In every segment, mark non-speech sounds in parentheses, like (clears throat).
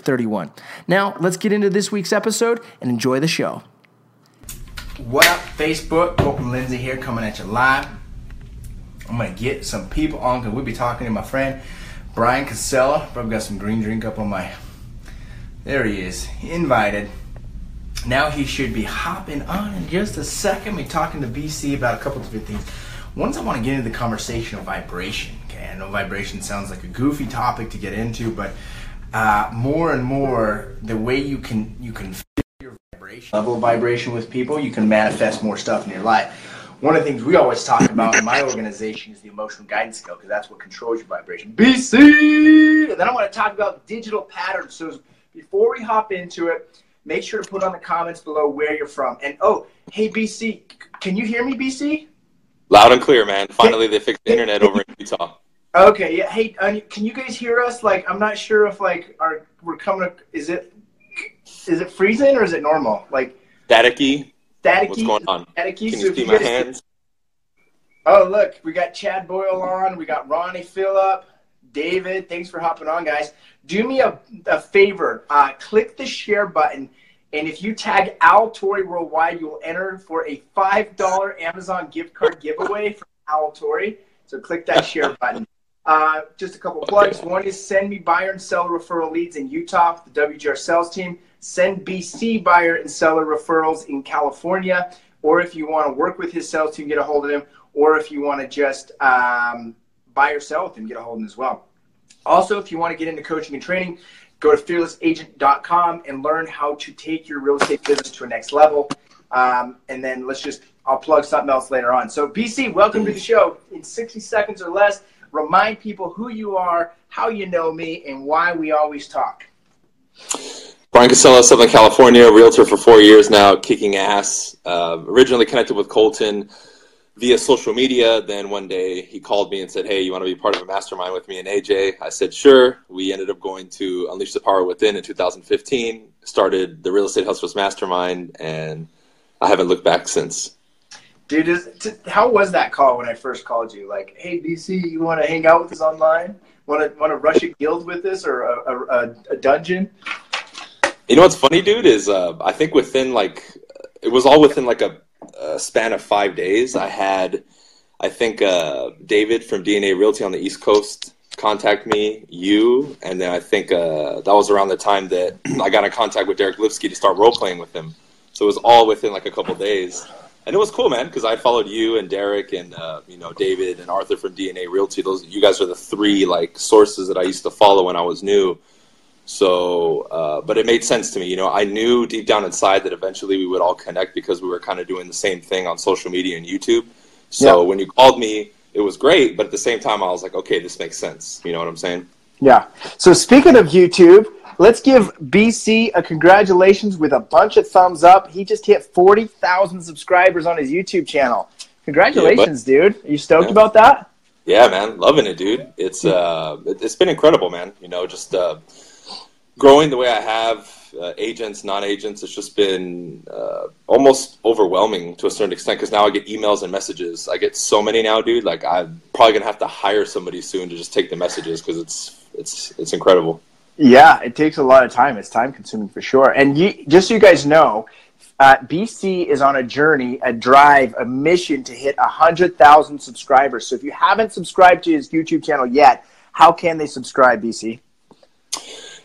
31. Now, let's get into this week's episode and enjoy the show. What up, Facebook? Colton Lindsay here coming at you live. I'm gonna get some people on because we'll be talking to my friend Brian Casella. Probably got some green drink up on my. There he is, invited. Now he should be hopping on in just a second. We're talking to BC about a couple different things. Once I want to get into the conversation of vibration. Okay, I know vibration sounds like a goofy topic to get into, but uh, more and more the way you can you can feel your vibration level of vibration with people you can manifest more stuff in your life. One of the things we always talk about in my organization is the emotional guidance scale because that's what controls your vibration. Bc and then i want to talk about digital patterns. So before we hop into it make sure to put on the comments below where you're from. And oh hey bc can you hear me bc loud and clear man. Finally they fixed the internet over in utah Okay. Yeah. Hey, can you guys hear us? Like, I'm not sure if like our we're coming. Is it is it freezing or is it normal? Like staticky. Staticky. What's going on? Staticky. Can so you see my hands? Oh, look, we got Chad Boyle on. We got Ronnie Phillip, David. Thanks for hopping on, guys. Do me a, a favor. Uh, click the share button. And if you tag Al Tori Worldwide, you will enter for a $5 Amazon gift card giveaway from Al Tori. So click that share (laughs) button. Uh, just a couple plugs. One is send me buyer and seller referral leads in Utah, the WGR sales team. Send BC buyer and seller referrals in California. Or if you want to work with his sales team, get a hold of him. Or if you want to just um, buy or sell with him, get a hold of him as well. Also, if you want to get into coaching and training, go to fearlessagent.com and learn how to take your real estate business to a next level. Um, and then let's just, I'll plug something else later on. So, BC, welcome to the show. In 60 seconds or less, remind people who you are, how you know me, and why we always talk. Brian Casella, Southern California, realtor for four years now, kicking ass. Uh, originally connected with Colton via social media. Then one day he called me and said, Hey, you want to be part of a mastermind with me and AJ? I said, Sure. We ended up going to Unleash the Power Within in 2015, started the Real Estate Hustlers Mastermind, and I haven't looked back since. Dude, is, t- how was that call when I first called you? Like, hey, BC, you want to hang out with us online? Want to want to rush a guild with us or a, a, a dungeon? You know what's funny, dude? Is uh, I think within like it was all within like a, a span of five days. I had, I think uh, David from DNA Realty on the East Coast contact me, you, and then I think uh, that was around the time that (clears throat) I got in contact with Derek Lipsky to start role playing with him. So it was all within like a couple days and it was cool, man, because I followed you and Derek and uh, you know David and Arthur from DNA Realty. Those you guys are the three like sources that I used to follow when I was new. So, uh, but it made sense to me. You know, I knew deep down inside that eventually we would all connect because we were kind of doing the same thing on social media and YouTube. So yeah. when you called me, it was great, but at the same time, I was like, okay, this makes sense. You know what I'm saying? Yeah. So speaking of YouTube, Let's give BC a congratulations with a bunch of thumbs up. He just hit 40,000 subscribers on his YouTube channel. Congratulations, yeah, dude. Are you stoked yeah. about that? Yeah, man. Loving it, dude. It's uh it's been incredible, man. You know, just uh growing the way I have uh, agents, non-agents, it's just been uh, almost overwhelming to a certain extent because now I get emails and messages. I get so many now, dude. Like I'm probably gonna have to hire somebody soon to just take the messages because it's it's it's incredible. Yeah, it takes a lot of time. It's time consuming for sure. And you, just so you guys know, uh, BC is on a journey, a drive, a mission to hit 100,000 subscribers. So if you haven't subscribed to his YouTube channel yet, how can they subscribe, BC?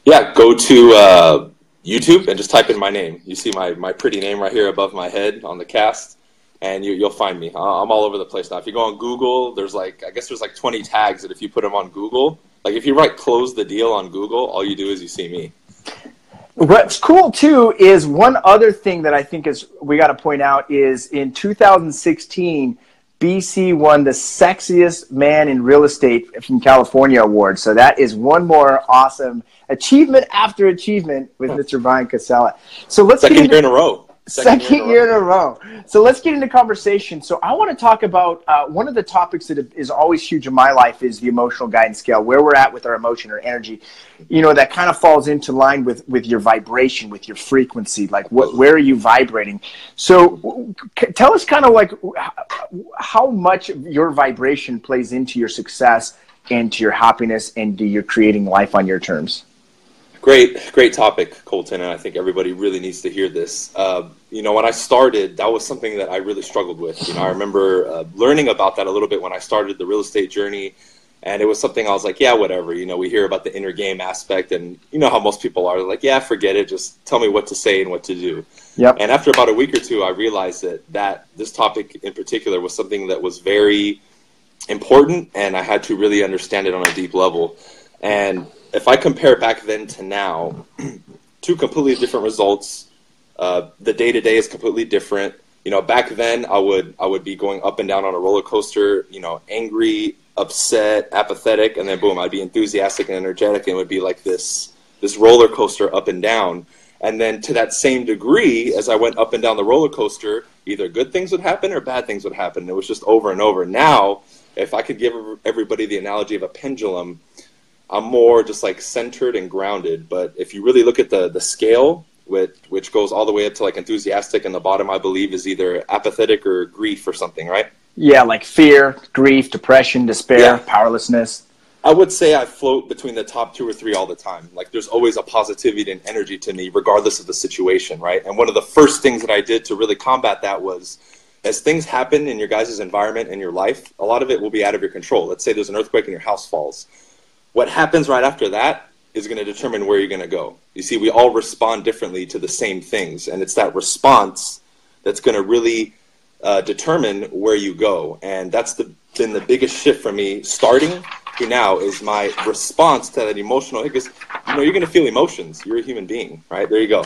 Yeah, go to uh, YouTube and just type in my name. You see my, my pretty name right here above my head on the cast, and you, you'll find me. I'm all over the place now. If you go on Google, there's like I guess there's like 20 tags that if you put them on Google, like if you write "close the deal" on Google, all you do is you see me. What's cool too is one other thing that I think is we got to point out is in 2016 BC won the sexiest man in real estate from California award. So that is one more awesome achievement after achievement with hmm. Mr. Brian Casella. So let's second year in a row. Second, second year, in a row. So let's get into conversation. So I want to talk about uh, one of the topics that is always huge in my life is the emotional guidance scale, where we're at with our emotion or energy. You know, that kind of falls into line with with your vibration, with your frequency. Like, what, where are you vibrating? So c- tell us kind of like how much your vibration plays into your success and to your happiness and to your creating life on your terms. Great, great topic, Colton, and I think everybody really needs to hear this. Uh, you know, when I started, that was something that I really struggled with. You know, I remember uh, learning about that a little bit when I started the real estate journey, and it was something I was like, yeah, whatever. You know, we hear about the inner game aspect, and you know how most people are like, yeah, forget it. Just tell me what to say and what to do. Yep. And after about a week or two, I realized that that this topic in particular was something that was very important, and I had to really understand it on a deep level. And if I compare back then to now, (clears throat) two completely different results. Uh, the day to day is completely different. You know, back then I would I would be going up and down on a roller coaster. You know, angry, upset, apathetic, and then boom, I'd be enthusiastic and energetic, and it would be like this this roller coaster up and down. And then to that same degree, as I went up and down the roller coaster, either good things would happen or bad things would happen. It was just over and over. Now, if I could give everybody the analogy of a pendulum, I'm more just like centered and grounded. But if you really look at the the scale, which which goes all the way up to like enthusiastic, and the bottom I believe is either apathetic or grief or something, right? Yeah, like fear, grief, depression, despair, yeah. powerlessness. I would say I float between the top two or three all the time. Like there's always a positivity and energy to me, regardless of the situation, right? And one of the first things that I did to really combat that was as things happen in your guys' environment in your life, a lot of it will be out of your control. Let's say there's an earthquake and your house falls what happens right after that is going to determine where you're going to go. You see, we all respond differently to the same things, and it's that response that's going to really uh, determine where you go. And that's the, been the biggest shift for me starting to now is my response to that emotional because you know you're going to feel emotions. You're a human being, right? There you go.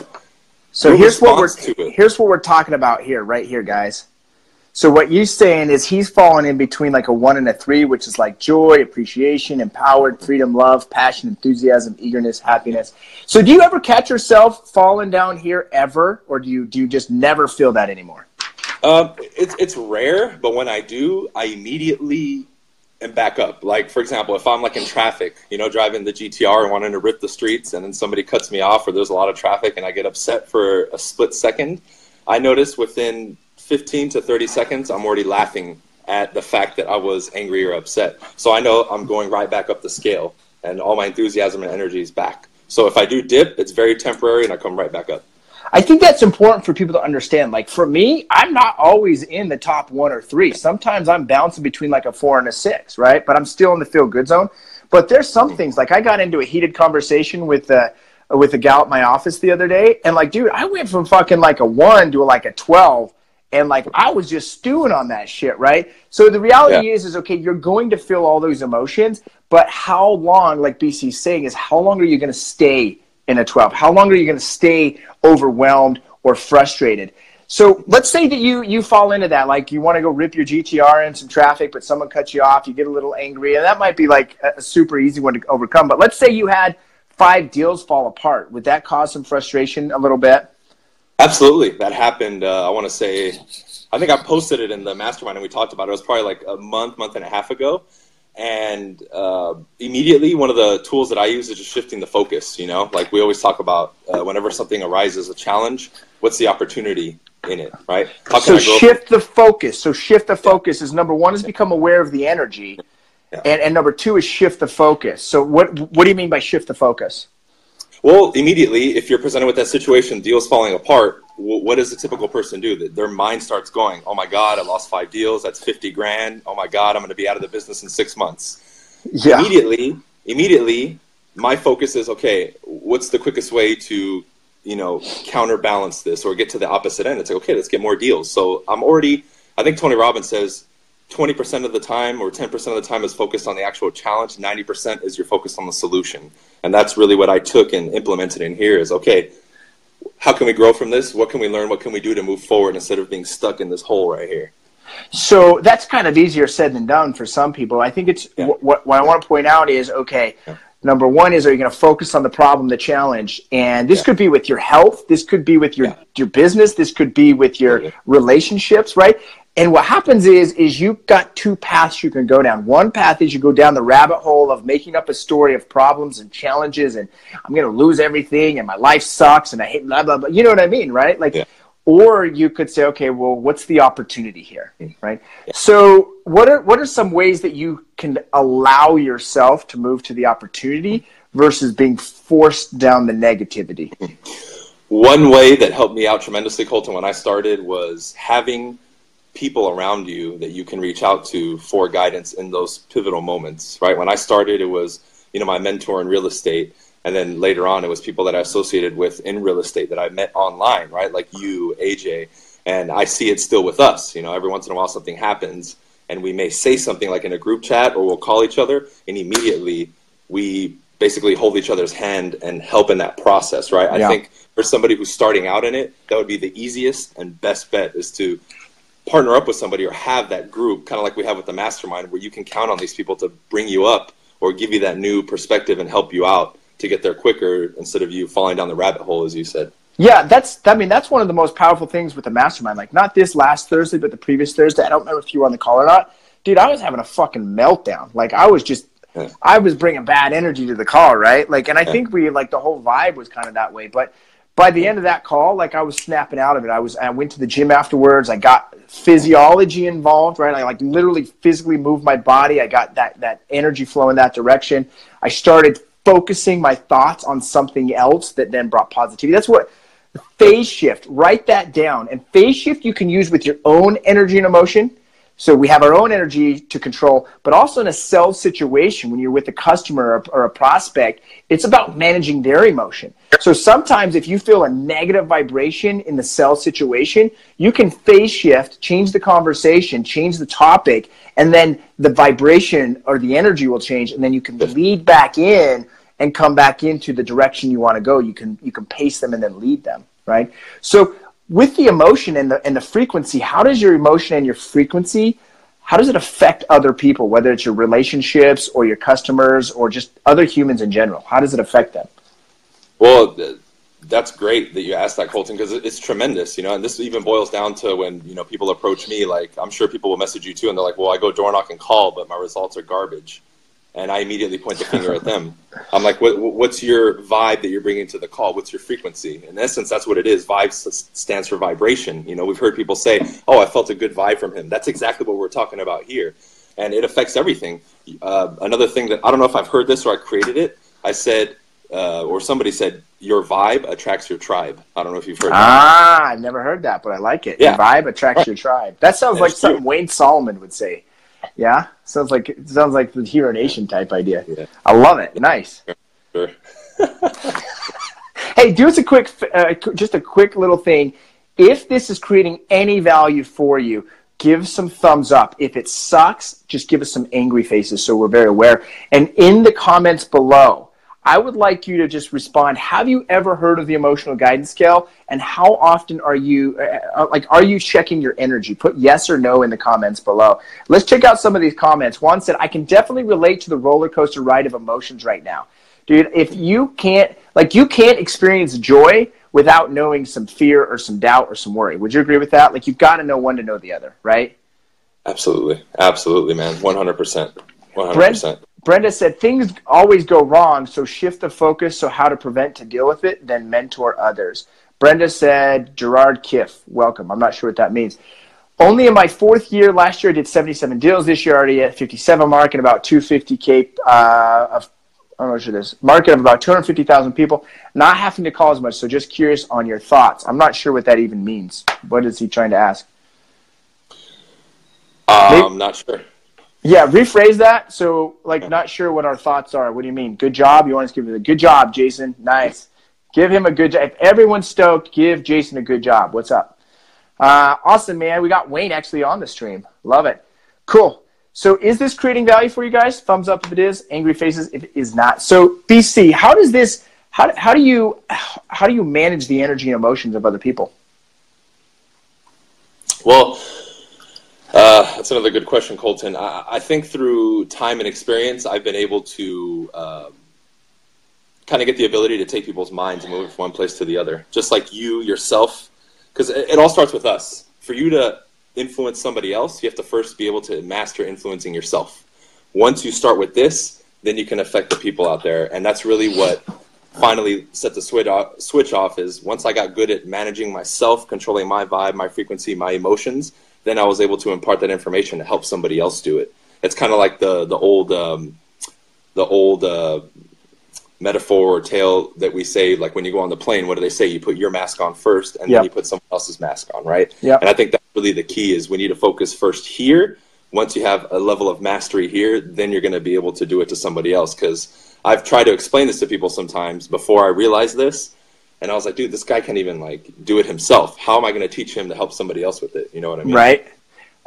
So Your here's what we're here's what we're talking about here, right here, guys. So what you're saying is he's fallen in between like a one and a three, which is like joy, appreciation, empowered, freedom, love, passion, enthusiasm, eagerness, happiness. So do you ever catch yourself falling down here ever, or do you do you just never feel that anymore? Um, it's it's rare, but when I do, I immediately am back up. Like for example, if I'm like in traffic, you know, driving the GTR and wanting to rip the streets, and then somebody cuts me off, or there's a lot of traffic, and I get upset for a split second, I notice within 15 to 30 seconds, I'm already laughing at the fact that I was angry or upset. So I know I'm going right back up the scale, and all my enthusiasm and energy is back. So if I do dip, it's very temporary, and I come right back up. I think that's important for people to understand. Like for me, I'm not always in the top one or three. Sometimes I'm bouncing between like a four and a six, right? But I'm still in the feel good zone. But there's some things like I got into a heated conversation with uh, with a gal at my office the other day, and like, dude, I went from fucking like a one to like a twelve and like I was just stewing on that shit, right? So the reality yeah. is, is okay, you're going to feel all those emotions, but how long, like BC's saying, is how long are you going to stay in a 12? How long are you going to stay overwhelmed or frustrated? So let's say that you you fall into that, like you want to go rip your GTR in some traffic, but someone cuts you off, you get a little angry, and that might be like a super easy one to overcome. But let's say you had five deals fall apart. Would that cause some frustration a little bit? Absolutely, that happened. Uh, I want to say, I think I posted it in the mastermind and we talked about it. It was probably like a month, month and a half ago, and uh, immediately one of the tools that I use is just shifting the focus. You know, like we always talk about, uh, whenever something arises, a challenge, what's the opportunity in it, right? so shift from- the focus. So shift the focus is number one is become aware of the energy, yeah. and and number two is shift the focus. So what what do you mean by shift the focus? Well, immediately, if you're presented with that situation, deals falling apart, what does the typical person do? Their mind starts going, "Oh my God, I lost five deals. That's fifty grand. Oh my God, I'm going to be out of the business in six months." Yeah. Immediately, immediately, my focus is okay. What's the quickest way to you know, counterbalance this or get to the opposite end. It's like, okay, let's get more deals. So I'm already, I think Tony Robbins says 20% of the time or 10% of the time is focused on the actual challenge. 90% is you're focused on the solution. And that's really what I took and implemented in here is, okay, how can we grow from this? What can we learn? What can we do to move forward instead of being stuck in this hole right here? So that's kind of easier said than done for some people. I think it's yeah. what, what I want to point out is okay, yeah. number one is are you going to focus on the problem, the challenge? And this could be with your health, this could be with your, your business, this could be with your relationships, right? And what happens is, is you've got two paths you can go down. One path is you go down the rabbit hole of making up a story of problems and challenges, and I'm going to lose everything, and my life sucks, and I hate blah blah blah. You know what I mean, right? Like, yeah. or you could say, okay, well, what's the opportunity here, mm-hmm. right? Yeah. So, what are what are some ways that you can allow yourself to move to the opportunity versus being forced down the negativity? Mm-hmm. One way that helped me out tremendously, Colton, when I started was having people around you that you can reach out to for guidance in those pivotal moments, right? When I started, it was, you know, my mentor in real estate. And then later on, it was people that I associated with in real estate that I met online, right? Like you, AJ. And I see it still with us. You know, every once in a while something happens and we may say something like in a group chat or we'll call each other and immediately we basically hold each other's hand and help in that process, right? Yeah. I think for somebody who's starting out in it, that would be the easiest and best bet is to partner up with somebody or have that group, kind of like we have with the mastermind, where you can count on these people to bring you up or give you that new perspective and help you out to get there quicker instead of you falling down the rabbit hole, as you said. Yeah, that's. I mean, that's one of the most powerful things with the mastermind. Like, not this last Thursday, but the previous Thursday. I don't remember if you were on the call or not, dude. I was having a fucking meltdown. Like, I was just, yeah. I was bringing bad energy to the call, right? Like, and I yeah. think we like the whole vibe was kind of that way. But by the end of that call, like I was snapping out of it. I was I went to the gym afterwards. I got physiology involved, right? I like literally physically moved my body. I got that that energy flow in that direction. I started focusing my thoughts on something else that then brought positivity. That's what phase shift. Write that down. And phase shift you can use with your own energy and emotion so we have our own energy to control, but also in a sales situation when you're with a customer or, or, a prospect, it's about managing their emotion. So sometimes if you feel a negative vibration in the sales situation, you can phase shift, change the conversation, change the topic, and then the vibration or the energy will change, and then you can lead back in and come back into the direction you want to go. You can you can pace them and then lead them, right? So with the emotion and the and the frequency, how does your emotion and your frequency how does it affect other people, whether it's your relationships or your customers or just other humans in general? How does it affect them? Well, that's great that you asked that, Colton, because it's tremendous, you know. And this even boils down to when you know people approach me. Like, I'm sure people will message you too, and they're like, "Well, I go door knock and call, but my results are garbage." And I immediately point the finger at them. I'm like, what, what's your vibe that you're bringing to the call? What's your frequency? In essence, that's what it is. Vibe stands for vibration. You know, we've heard people say, oh, I felt a good vibe from him. That's exactly what we're talking about here. And it affects everything. Uh, another thing that I don't know if I've heard this or I created it, I said, uh, or somebody said, your vibe attracts your tribe. I don't know if you've heard ah, that. I've never heard that, but I like it. Yeah. Your vibe attracts right. your tribe. That sounds like something Wayne Salmans would say. Yeah, sounds like sounds like the Hero Nation type idea. Yeah. I love it. Nice. Sure. (laughs) hey, do us a quick, uh, just a quick little thing. If this is creating any value for you, give some thumbs up. If it sucks, just give us some angry faces so we're very aware. And in the comments below, I would like you to just respond. Have you ever heard of the emotional guidance scale? And how often are you, uh, uh, like, are you checking your energy? Put yes or no in the comments below. Let's check out some of these comments. One said, I can definitely relate to the roller coaster ride of emotions right now. Dude, if you can't, like, you can't experience joy without knowing some fear or some doubt or some worry. Would you agree with that? Like, you've got to know one to know the other, right? Absolutely. Absolutely, man. 100%. 100%. Brent, Brenda said things always go wrong, so shift the focus so how to prevent to deal with it, then mentor others. Brenda said Gerard Kiff, welcome. I'm not sure what that means. Only in my fourth year last year, I did 77 deals. This year, already at 57 mark and about 250k uh, of I don't know what it is. Market of about 250,000 people, not having to call as much. So just curious on your thoughts. I'm not sure what that even means. What is he trying to ask? Um, I'm not sure. Yeah, rephrase that. So, like, not sure what our thoughts are. What do you mean? Good job. You want to give it a good job, Jason. Nice. Give him a good job. If everyone's stoked, give Jason a good job. What's up? Uh, awesome, man. We got Wayne actually on the stream. Love it. Cool. So is this creating value for you guys? Thumbs up if it is. Angry faces if it is not. So BC, how does this? How, how do you how do you manage the energy and emotions of other people? Well, uh, that's another good question, Colton. I, I, think through time and experience, I've been able to um, kind of get the ability to take people's minds and move it from one place to the other, just like you yourself, because it, it all starts with us. For you to influence somebody else, you have to first be able to master influencing yourself. Once you start with this, then you can affect the people out there, and that's really what finally set the switch off, switch off is once I got good at managing myself, controlling my vibe, my frequency, my emotions, then I was able to impart that information to help somebody else do it. It's kind of like the the old um, the old uh, metaphor or tale that we say, like when you go on the plane, what do they say? You put your mask on first, and yep. then you put someone else's mask on, right? Yeah. And I think that's really the key is we need to focus first here. Once you have a level of mastery here, then you're going to be able to do it to somebody else. Because I've tried to explain this to people sometimes before I realized this, and I was like, dude, this guy can't even like do it himself. How am I going to teach him to help somebody else with it? You know what I mean? Right.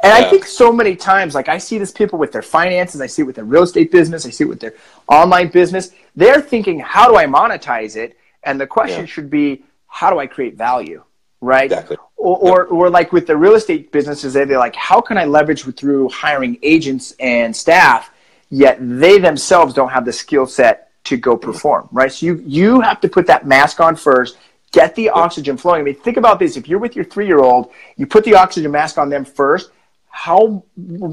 And yeah. I think so many times, like I see this people with their finances, I see it with their real estate business, I see it with their online business. They're thinking, how do I monetize it? And the question yeah. should be, how do I create value? Right? Exactly. Or, or, or, like with the real estate businesses, they're like, how can I leverage through hiring agents and staff, yet they themselves don't have the skill set to go perform, right? So you, you have to put that mask on first, get the oxygen flowing. I mean, think about this. If you're with your three year old, you put the oxygen mask on them first, how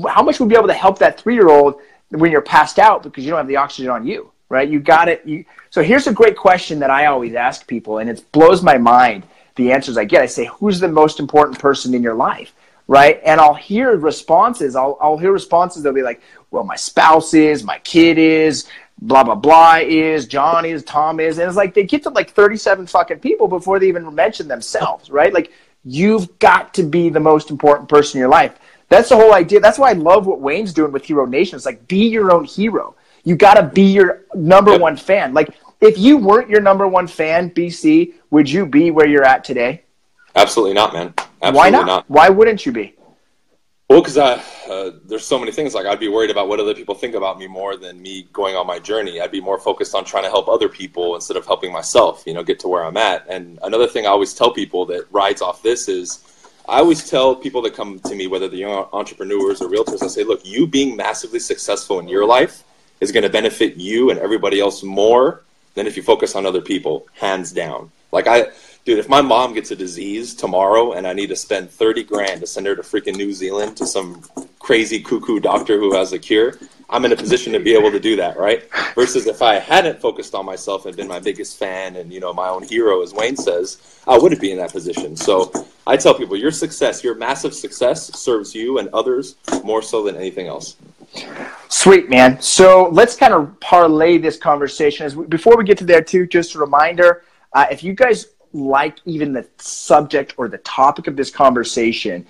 how much would be able to help that three year old when you're passed out because you don't have the oxygen on you, right? You got it. You, so here's a great question that I always ask people, and it blows my mind the answers I get. I say, who's the most important person in your life? Right. And I'll hear responses. I'll, I'll hear responses They'll be like, well, my spouse is, my kid is, blah, blah, blah is, John is, Tom is. And it's like they get to like 37 fucking people before they even mention themselves. Right. Like you've got to be the most important person in your life. That's the whole idea. That's why I love what Wayne's doing with Hero Nation. It's like be your own hero. You got to be your number one fan. Like if you weren't your number one fan, BC, would you be where you're at today? Absolutely not, man. Absolutely Why not? not? Why wouldn't you be? Well, because uh, there's so many things. Like I'd be worried about what other people think about me more than me going on my journey. I'd be more focused on trying to help other people instead of helping myself. You know, get to where I'm at. And another thing I always tell people that rides off this is I always tell people that come to me, whether they're young entrepreneurs or realtors, I say, look, you being massively successful in your life is going to benefit you and everybody else more than if you focus on other people, hands down. Like I, dude, if my mom gets a disease tomorrow and I need to spend 30 grand to send her to freaking New Zealand to some crazy cuckoo doctor who has a cure, I'm in a position to be able to do that, right? Versus if I hadn't focused on myself and been my biggest fan and, you know, my own hero, as Wayne says, I wouldn't be in that position. So I tell people your success, your massive success serves you and others more so than anything else. Sweet, man. So let's kind of parlay this conversation. As we, before we get to there, too, just a reminder uh, if you guys like even the subject or the topic of this conversation,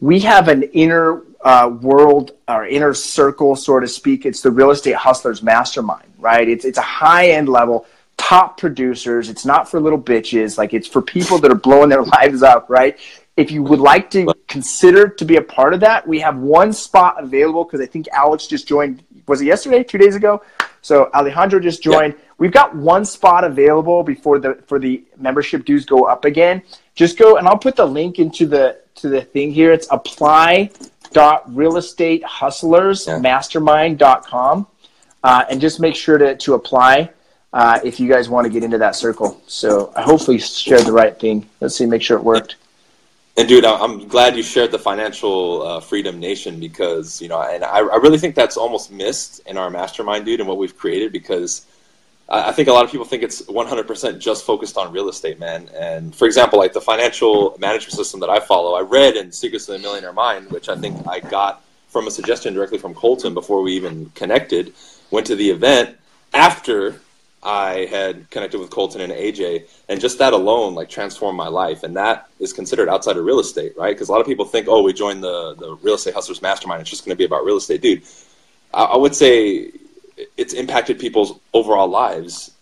we have an inner uh, world or inner circle, so to speak. It's the real estate hustlers mastermind, right? It's it's a high end level, top producers. It's not for little bitches. Like it's for people that are blowing their (laughs) lives up, right? If you would like to consider to be a part of that, we have one spot available because I think Alex just joined. Was it yesterday? Two days ago? So Alejandro just joined. We've got one spot available before the for the membership dues go up again. Just go and I'll put the link into the to the thing here. It's apply dot real estate hustlers yeah. mastermind.com uh, and just make sure to, to apply uh, if you guys want to get into that circle. So I hopefully shared the right thing. Let's see, make sure it worked. And dude, I'm glad you shared the financial uh, freedom nation because you know, and I, I really think that's almost missed in our mastermind, dude, and what we've created because I think a lot of people think it's 100% just focused on real estate, man. And for example, like the financial management system that I follow, I read in Secrets of the Millionaire Mind, which I think I got from a suggestion directly from Colton before we even connected. Went to the event after I had connected with Colton and AJ, and just that alone like transformed my life. And that is considered outside of real estate, right? Because a lot of people think, oh, we joined the the real estate hustlers mastermind. It's just going to be about real estate, dude. I, I would say it's impacted people's overall lives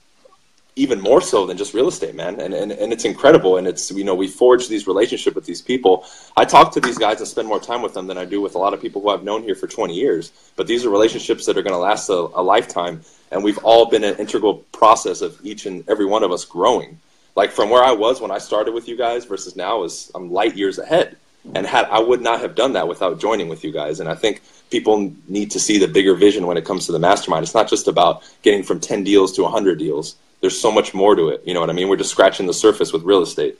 even more so than just real estate, man. And, and and it's incredible. And it's you know we forge these relationships with these people. I talk to these guys and spend more time with them than I do with a lot of people who I've known here for 20 years. But these are relationships that are going to last a, a lifetime. And we've all been an integral process of each and every one of us growing. Like from where I was when I started with you guys versus now is I'm light years ahead. And had I would not have done that without joining with you guys. And I think people need to see the bigger vision when it comes to the mastermind. It's not just about getting from 10 deals to 100 deals there's so much more to it. You know what I mean? We're just scratching the surface with real estate.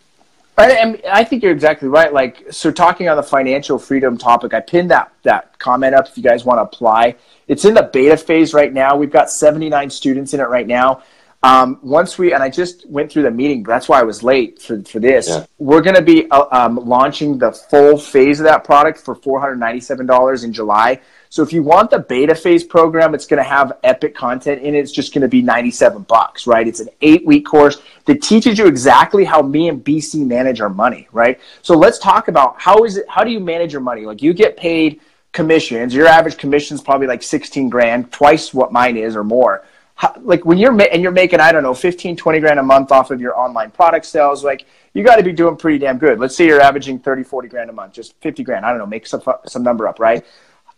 I, I think you're exactly right. Like, so talking on the financial freedom topic, I pinned that, that comment up if you guys want to apply. It's in the beta phase right now. We've got 79 students in it right now. Um, once we, and I just went through the meeting, that's why I was late for, for this. Yeah. We're going to be uh, um, launching the full phase of that product for $497 in July. So if you want the beta phase program, it's going to have epic content in it. It's just going to be 97 bucks, right? It's an eight week course that teaches you exactly how me and BC manage our money, right? So let's talk about how is it, how do you manage your money? Like you get paid commissions, your average commission is probably like 16 grand, twice what mine is or more. How, like when you're, and you're making, I don't know, 15, 20 grand a month off of your online product sales, like you got to be doing pretty damn good. Let's say you're averaging 30, 40 grand a month, just 50 grand. I don't know, make some, some number up, right?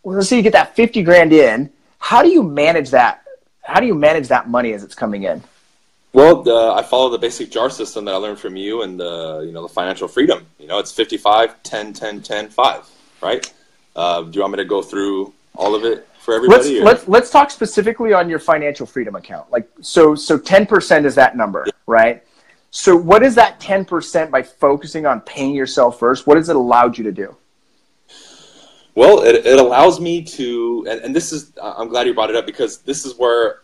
Well, let's say you get that 50 grand in. How do you manage that? How do you manage that money as it's coming in? Well, the, I follow the basic jar system that I learned from you and the, you know, the financial freedom. You know, it's 55, 10, 10, 10, 5, right? Uh, do you want me to go through all of it for everybody? Let's, let's, let's talk specifically on your financial freedom account. Like, so, so 10% is that number, yeah. right? So what is that 10% by focusing on paying yourself first? What has it allowed you to do? Well, it, it allows me to, and, and this is, I'm glad you brought it up because this is where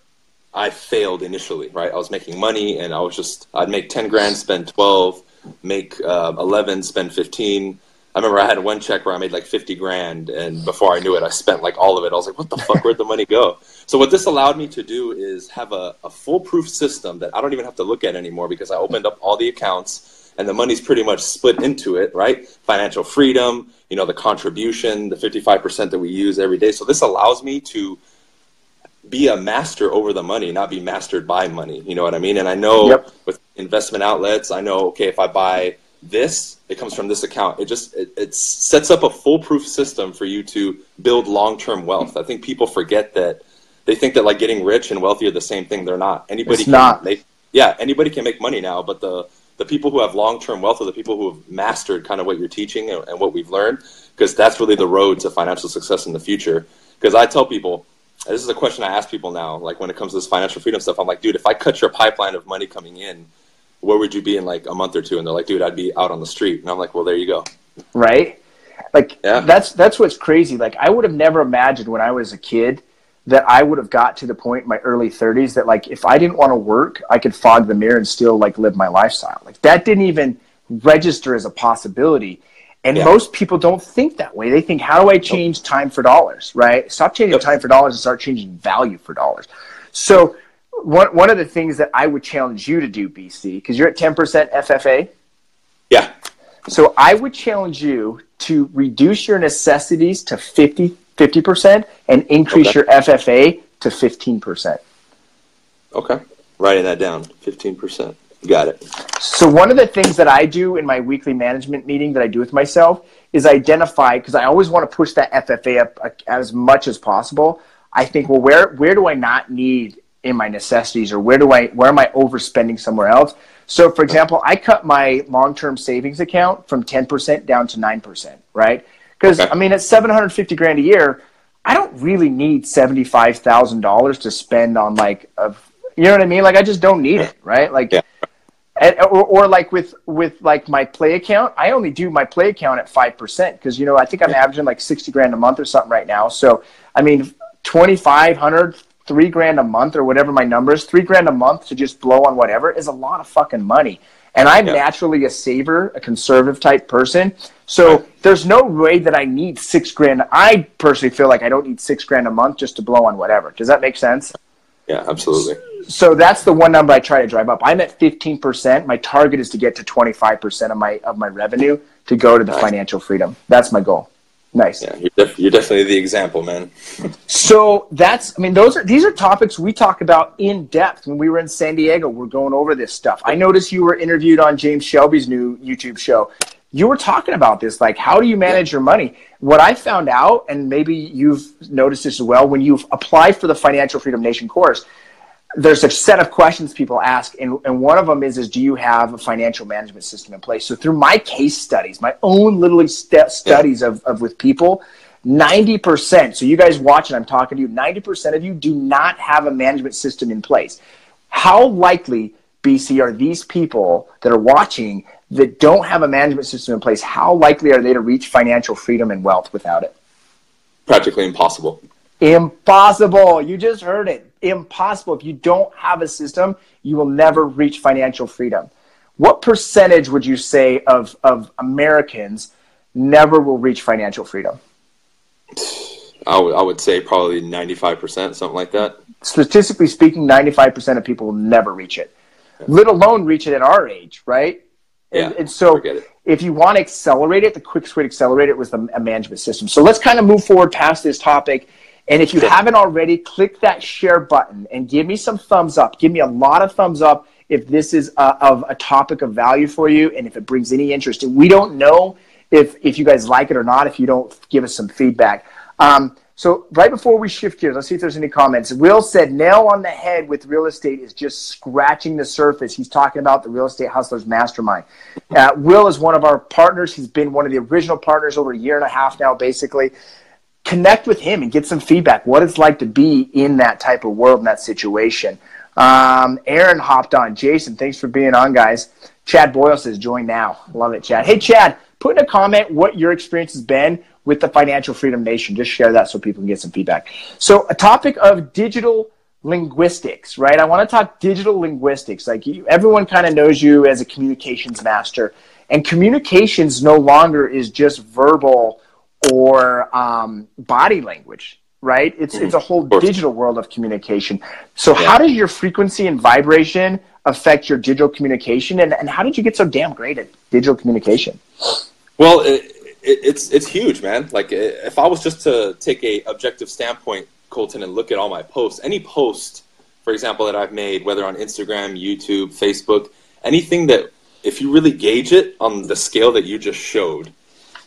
I failed initially, right? I was making money and I was just, I'd make 10 grand, spend 12, make uh, 11, spend 15. I remember I had one check where I made like 50 grand, and before I knew it, I spent like all of it. I was like, what the fuck, where'd the money go? So, what this allowed me to do is have a, a foolproof system that I don't even have to look at anymore because I opened up all the accounts and the money's pretty much split into it, right? Financial freedom, you know, the contribution, the 55% that we use every day. So this allows me to be a master over the money, not be mastered by money. You know what I mean? And I know yep. with investment outlets, I know, okay, if I buy this, it comes from this account. It just, it, it sets up a foolproof system for you to build long-term wealth. I think people forget that they think that like getting rich and wealthy are the same thing. They're not. Anybody it's can not. make, yeah, anybody can make money now, but the the people who have long-term wealth are the people who have mastered kind of what you're teaching and, and what we've learned because that's really the road to financial success in the future. Because i tell people this is a question i ask people now like when it comes to this financial freedom stuff i'm like dude if i cut your pipeline of money coming in where would you be in like a month or two? And they're like dude i'd be out on the street. And i'm like well there you go. Right? Like yeah. that's that's what's crazy. Like i would have never imagined when i was a kid that I would have got to the point in my early 30s that like if I didn't want to work, I could fog the mirror and still like live my lifestyle. Like that didn't even register as a possibility. And yeah. most people don't think that way. They think, how do I change nope. time for dollars? Right? Stop changing yep. time for dollars and start changing value for dollars. So one one of the things that I would challenge you to do, BC, because you're at 10% FFA. Yeah. So I would challenge you to reduce your necessities to 50 50% and increase okay. your FFA to 15%. Okay. Writing that down 15%. Got it. So, one of the things that I do in my weekly management meeting that I do with myself is identify, because I always want to push that FFA up uh, as much as possible. I think, well, where, where do I not need in my necessities or where do I, where am I overspending somewhere else? So, for example, I cut my long term savings account from 10% down to 9%, right? Because okay. I mean, at seven hundred fifty grand a year, I don't really need seventy five thousand dollars to spend on like a, you know what I mean? Like I just don't need it, right? Like, yeah. and, or, or like with with like my play account, I only do my play account at five percent because you know I think I'm yeah. averaging like sixty grand a month or something right now. So I mean, twenty five hundred three grand a month or whatever my number is, three grand a month to just blow on whatever is a lot of fucking money. And I'm yeah. naturally a saver, a conservative type person. So right. there's no way that I need six grand. I personally feel like I don't need six grand a month just to blow on whatever. Does that make sense? Yeah, absolutely. So that's the one number I try to drive up. I'm at 15%. My target is to get to 25% of my of my revenue to go to the nice. financial freedom. That's my goal. Nice. Yeah, you're, def- you're definitely the example, man. so that's, I mean, those are these are topics we talk about in depth when we were in San Diego. We're going over this stuff. I noticed you were interviewed on James Shelby's new YouTube show. You were talking about this, like how do you manage your money? What I found out, and maybe you've noticed this as well, when you've applied for the Financial Freedom Nation course, there's a set of questions people ask and, and one of them is is do you have a financial management system in place? So through my case studies my own literally st- studies of, of with people 90% so you guys watching i'm talking to you 90% of you do not have a management system in place. How likely bc are these people that are watching that don't have a management system in place? How likely are they to reach financial freedom and wealth without it? Practically impossible. Impossible! You just heard it impossible. If you don't have a system, you will never reach financial freedom. What percentage would you say of, of Americans never will reach financial freedom? I, w- I would say probably 95%, something like that. Statistically speaking, 95% of people will never reach it, yeah. let alone reach it at our age, right? Yeah, and, and so if you want to accelerate it, the quickest way to accelerate it was the, a management system. So let's kind of move forward past this topic and if you haven't already, click that share button and give me some thumbs up. Give me a lot of thumbs up if this is a, of a topic of value for you and if it brings any interest. And we don't know if, if you guys like it or not if you don't give us some feedback. Um, so right before we shift gears, let's see if there's any comments. Will said nail on the head with real estate is just scratching the surface. He's talking about the real estate hustlers mastermind. Uh, Will is one of our partners. He's been one of the original partners over a year and a half now, basically connect with him and get some feedback what it's like to be in that type of world in that situation. Um, aaron hopped on. Jason thanks for being on guys. Chad boyle says join now. Love it chad. Hey chad put in a comment what your experience has been with the financial freedom nation. Just share that so people can get some feedback. So a topic of digital linguistics right? I want to talk digital linguistics. Like you, everyone kind of knows you as a communications master and communications no longer is just verbal or um, body language right? It's mm-hmm. it's a whole digital world of communication. So yeah. how does your frequency and vibration affect your digital communication and, and how did you get so damn great at digital communication? Well it, it, it's it's huge man. Like if i was just to take a objective standpoint colton and look at all my posts any post for example that i've made whether on instagram youtube facebook anything that if you really gauge it on the scale that you just showed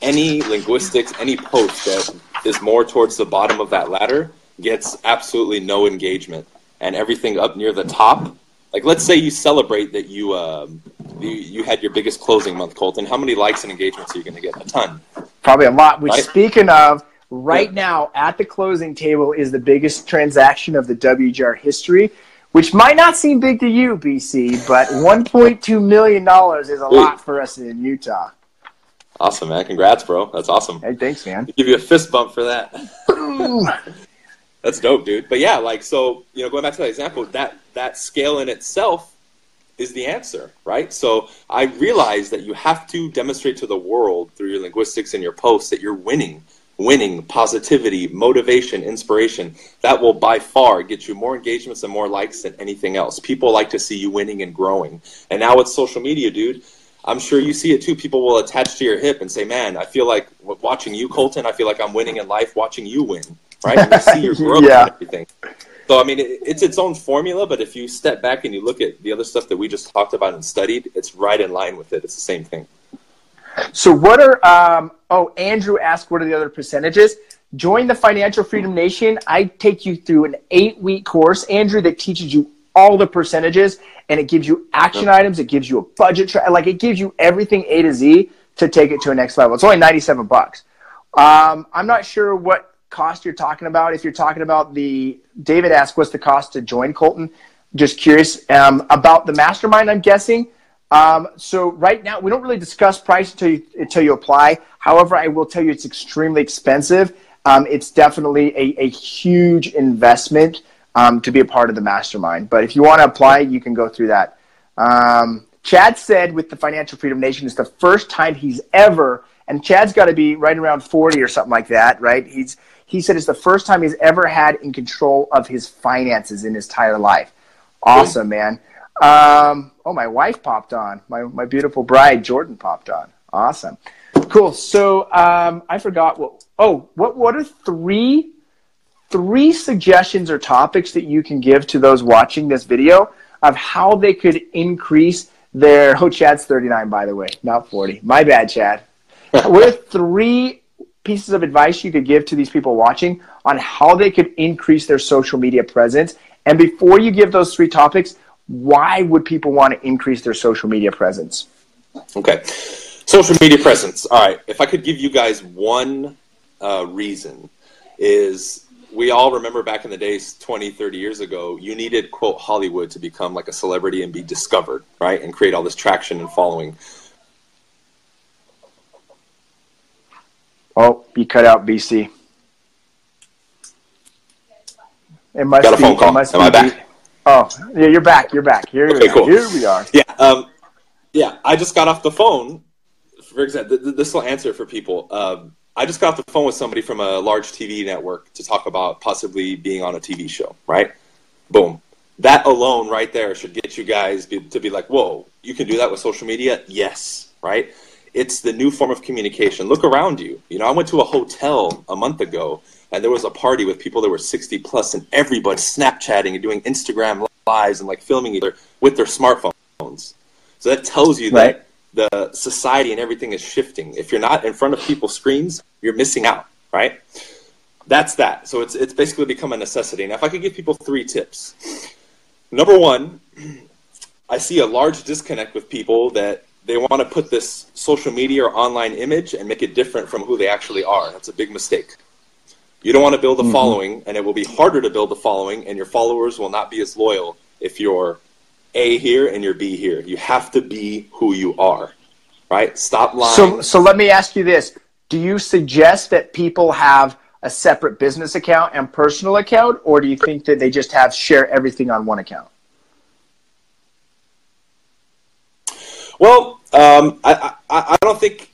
any linguistics, any post that is more towards the bottom of that ladder gets absolutely no engagement, and everything up near the top. Like, let's say you celebrate that you um, you, you had your biggest closing month, Colton. How many likes and engagements are you going to get? A ton. Probably a lot. Which, right? speaking of, right yeah. now at the closing table is the biggest transaction of the WGR history which might not seem big to you, BC, but $1.2 million is a lot for us in Utah. Awesome, man. Congrats, bro. That's awesome. Hey, thanks, man. I'll give you a fist bump for that. (laughs) That's dope, dude. But yeah, like so, you know, going back to that example, that that scale in itself is the answer, right? So I realize that you have to demonstrate to the world through your linguistics and your posts that you're winning, winning, positivity, motivation, inspiration. That will by far get you more engagements and more likes than anything else. People like to see you winning and growing. And now with social media, dude, I'm sure you see it too. People will attach to your hip and say, "Man, I feel like watching you, Colton. I feel like I'm winning in life watching you win." Right? And you see your (laughs) growth yeah. and everything. So I mean, it, it's its own formula. But if you step back and you look at the other stuff that we just talked about and studied, it's right in line with it. It's the same thing. So what are? Um, oh, Andrew asked, "What are the other percentages?" Join the Financial Freedom Nation. I take you through an eight-week course, Andrew, that teaches you all the percentages and it gives you action yep. items. It gives you a budget, tra- like it gives you everything A to Z to take it to a next level. It's only 97 bucks. Um, I'm not sure what cost you're talking about. If you're talking about the, David asked, what's the cost to join Colton? Just curious um, about the mastermind, I'm guessing. Um, so right now, we don't really discuss price until you, until you apply. However, I will tell you it's extremely expensive. Um, it's definitely a, a huge investment um, to be a part of the mastermind. But if you want to apply, you can go through that. Um, Chad said with the Financial Freedom Nation, it's the first time he's ever, and Chad's got to be right around 40 or something like that, right? He's, he said it's the first time he's ever had in control of his finances in his entire life. Awesome, man. Um, oh, my wife popped on. My, my beautiful bride, Jordan, popped on. Awesome. Cool. So um, I forgot what. Oh, what what are three three suggestions or topics that you can give to those watching this video of how they could increase their? Oh, Chad's thirty nine, by the way, not forty. My bad, Chad. (laughs) what are three pieces of advice you could give to these people watching on how they could increase their social media presence? And before you give those three topics, why would people want to increase their social media presence? Okay. Social media presence. All right. If I could give you guys one uh, reason, is we all remember back in the days 20, 30 years ago, you needed, quote, Hollywood to become like a celebrity and be discovered, right? And create all this traction and following. Oh, you cut out BC. It must Got a phone call. Am I back? Oh, yeah, you're back. You're back. Here, okay, we cool. Here we are. Yeah. Um, yeah, I just got off the phone. For example, this will answer for people. Um, I just got off the phone with somebody from a large TV network to talk about possibly being on a TV show, right? Boom. That alone, right there, should get you guys be, to be like, whoa, you can do that with social media? Yes, right? It's the new form of communication. Look around you. You know, I went to a hotel a month ago and there was a party with people that were 60 plus and everybody Snapchatting and doing Instagram lives and like filming either with their smartphones. So that tells you right. that the society and everything is shifting. If you're not in front of people's screens, you're missing out, right? That's that. So it's it's basically become a necessity. Now, if I could give people three tips, number one, I see a large disconnect with people that they want to put this social media or online image and make it different from who they actually are. That's a big mistake. You don't want to build a mm-hmm. following, and it will be harder to build a following, and your followers will not be as loyal if you're a here and you're B here. You have to be who you are, right? Stop lying. So, so let me ask you this: Do you suggest that people have a separate business account and personal account, or do you think that they just have share everything on one account? Well, um, I, I, I don't think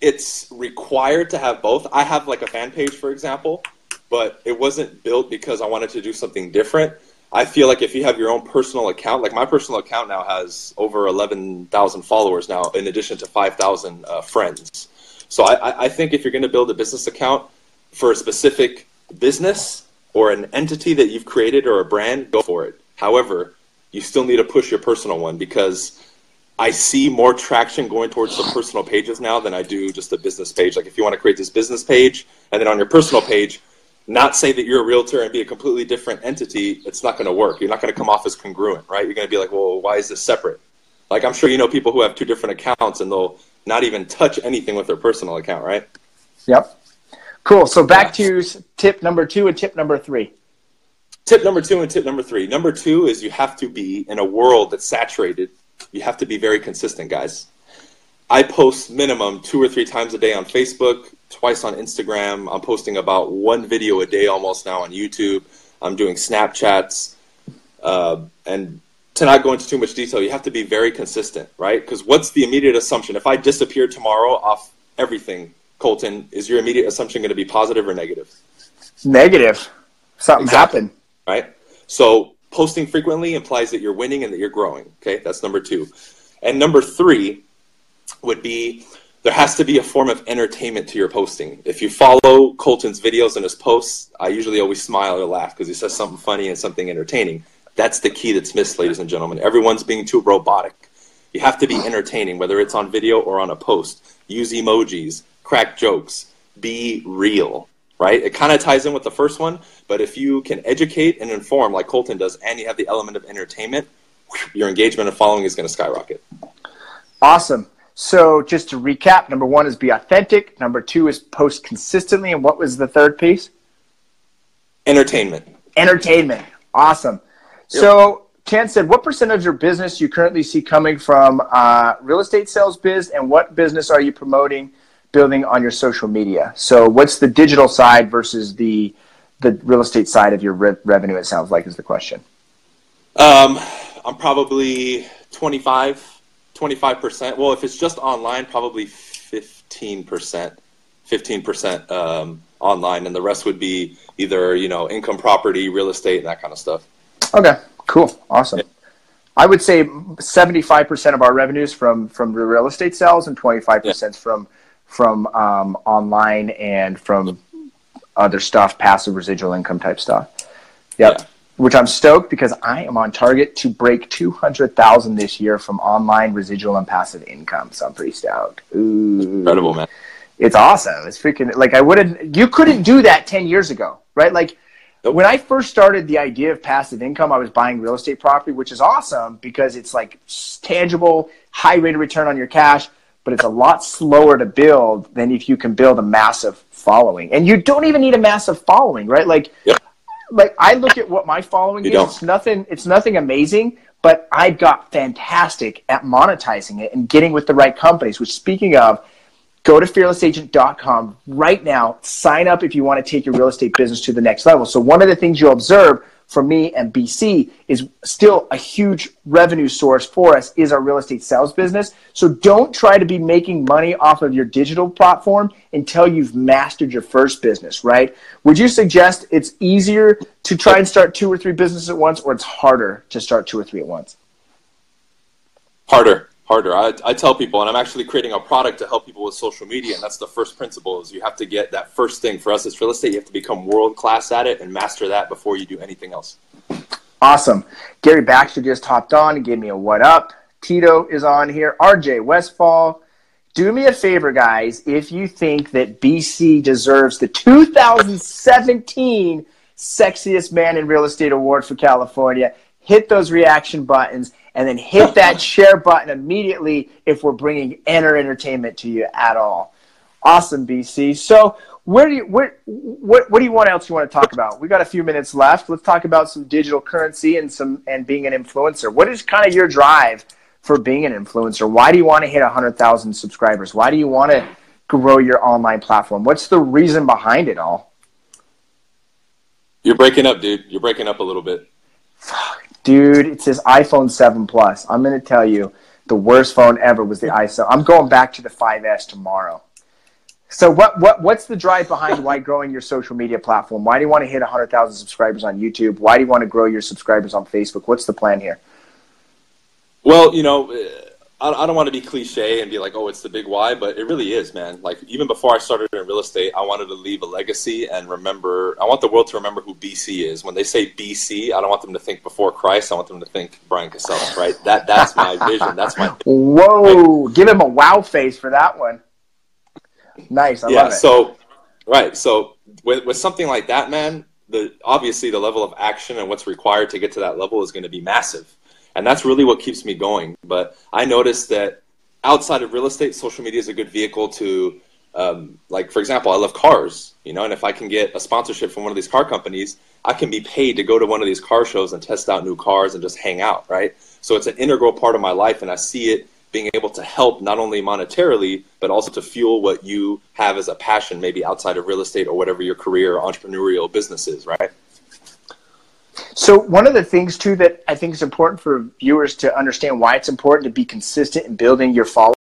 it's required to have both. I have like a fan page, for example, but it wasn't built because I wanted to do something different. I feel like if you have your own personal account, like my personal account now has over 11,000 followers now, in addition to 5,000 uh, friends. So I, I think if you're going to build a business account for a specific business or an entity that you've created or a brand, go for it. However, you still need to push your personal one because I see more traction going towards the personal pages now than I do just a business page. Like if you want to create this business page and then on your personal page, not say that you're a realtor and be a completely different entity, it's not going to work. You're not going to come off as congruent, right? You're going to be like, well, why is this separate? Like, I'm sure you know people who have two different accounts and they'll not even touch anything with their personal account, right? Yep. Cool. So back to tip number two and tip number three. Tip number two and tip number three. Number two is you have to be in a world that's saturated. You have to be very consistent, guys. I post minimum two or three times a day on Facebook, twice on Instagram. I'm posting about one video a day almost now on YouTube. I'm doing Snapchats. Uh, and to not go into too much detail, you have to be very consistent, right? Because what's the immediate assumption? If I disappear tomorrow off everything, Colton, is your immediate assumption going to be positive or negative? Negative. Something exactly. happened. Right? So posting frequently implies that you're winning and that you're growing. Okay, that's number two. And number three, would be there has to be a form of entertainment to your posting. If you follow Colton's videos and his posts, I usually always smile or laugh because he says something funny and something entertaining. That's the key that's missed, ladies and gentlemen. Everyone's being too robotic. You have to be entertaining, whether it's on video or on a post. Use emojis, crack jokes, be real, right? It kind of ties in with the first one, but if you can educate and inform like Colton does, and you have the element of entertainment, your engagement and following is going to skyrocket. Awesome. So just to recap, number one is be authentic. Number two is post consistently. And what was the third piece? Entertainment. Entertainment. Awesome. Yep. So Tan said, what percentage of your business you currently see coming from uh, real estate sales biz, and what business are you promoting, building on your social media? So what's the digital side versus the the real estate side of your re- revenue? It sounds like is the question. Um, I'm probably 25 25%. Well, if it's just online, probably 15%. 15% um, online, and the rest would be either, you know, income property, real estate, and that kind of stuff. Okay, cool. Awesome. Yeah. I would say 75% of our revenues from from the real estate sales and 25% yeah. from from um, online and from other stuff, passive residual income type stuff. Yep. Yeah. Which I'm stoked because I am on target to break 200,000 this year from online residual and passive income. So I'm pretty stoked. Ooh. Incredible, man. It's awesome. It's freaking like I wouldn't, you couldn't do that 10 years ago, right? Like nope. when I first started the idea of passive income, I was buying real estate property, which is awesome because it's like tangible, high rate of return on your cash, but it's a lot slower to build than if you can build a massive following. And you don't even need a massive following, right? Like, yep. Like I look at what my following you is. Don't. It's nothing. It's nothing amazing, but I got fantastic at monetizing it and getting with the right companies. Which, speaking of, go to fearlessagent.com right now. Sign up if you want to take your real estate business to the next level. So one of the things you'll observe for me and BC is still a huge revenue source for us is our real estate sales business. So don't try to be making money off of your digital platform until you've mastered your first business, right? Would you suggest it's easier to try and start two or three businesses at once or it's harder to start two or three at once? Harder harder. I, I tell people, and I'm actually creating a product to help people with social media, and that's the first principle: is you have to get that first thing. For us, it's real estate. You have to become world class at it and master that before you do anything else. Awesome. Gary Baxter just hopped on and gave me a what up. Tito is on here. RJ Westfall. Do me a favor, guys. If you think that BC deserves the 2017 Sexiest Man in Real Estate Award for California, hit those reaction buttons and then hit (laughs) that share button immediately if we're bringing enter entertainment to you at all. Awesome, BC. So, where do you where what what do you want else you want to talk about? We got a few minutes left. Let's talk about some digital currency and some and being an influencer. What is kind of your drive for being an influencer? Why do you want to hit 100,000 subscribers? Why do you want to grow your online platform? What's the reason behind it all? You're breaking up, dude. You're breaking up a little bit. (sighs) (sighs) (sighs) Dude, it says iPhone 7 Plus. I'm going to tell you, the worst phone ever was the iPhone. I'm going back to the 5S tomorrow. So what, what what's the drive behind why growing your social media platform? Why do you want to hit 100,000 subscribers on YouTube? Why do you want to grow your subscribers on Facebook? What's the plan here? Well, you know, I, don't want to be cliche and be like, oh, it's the big why, but it really is, man. Like even before I started in real estate, I wanted to leave a legacy and remember. I want the world to remember who BC is. When they say BC, I don't want them to think before Christ. I want them to think Brian Casella, right? That that's my vision. That's my. (laughs) Whoa! Give him a wow face for that one. Nice. I yeah. So, right. So with with something like that, man, the obviously the level of action and what's required to get to that level is going to be massive and that's really what keeps me going. But I noticed that outside of real estate, social media is a good vehicle to, um, like for example, I love cars, you know, and if I can get a sponsorship from one of these car companies, I can be paid to go to one of these car shows and test out new cars and just hang out, right? So it's an integral part of my life, and I see it being able to help not only monetarily, but also to fuel what you have as a passion, maybe outside of real estate or whatever your career entrepreneurial business is, right? So one of the things too that I think is important for viewers to understand why it's important to be consistent in building your following.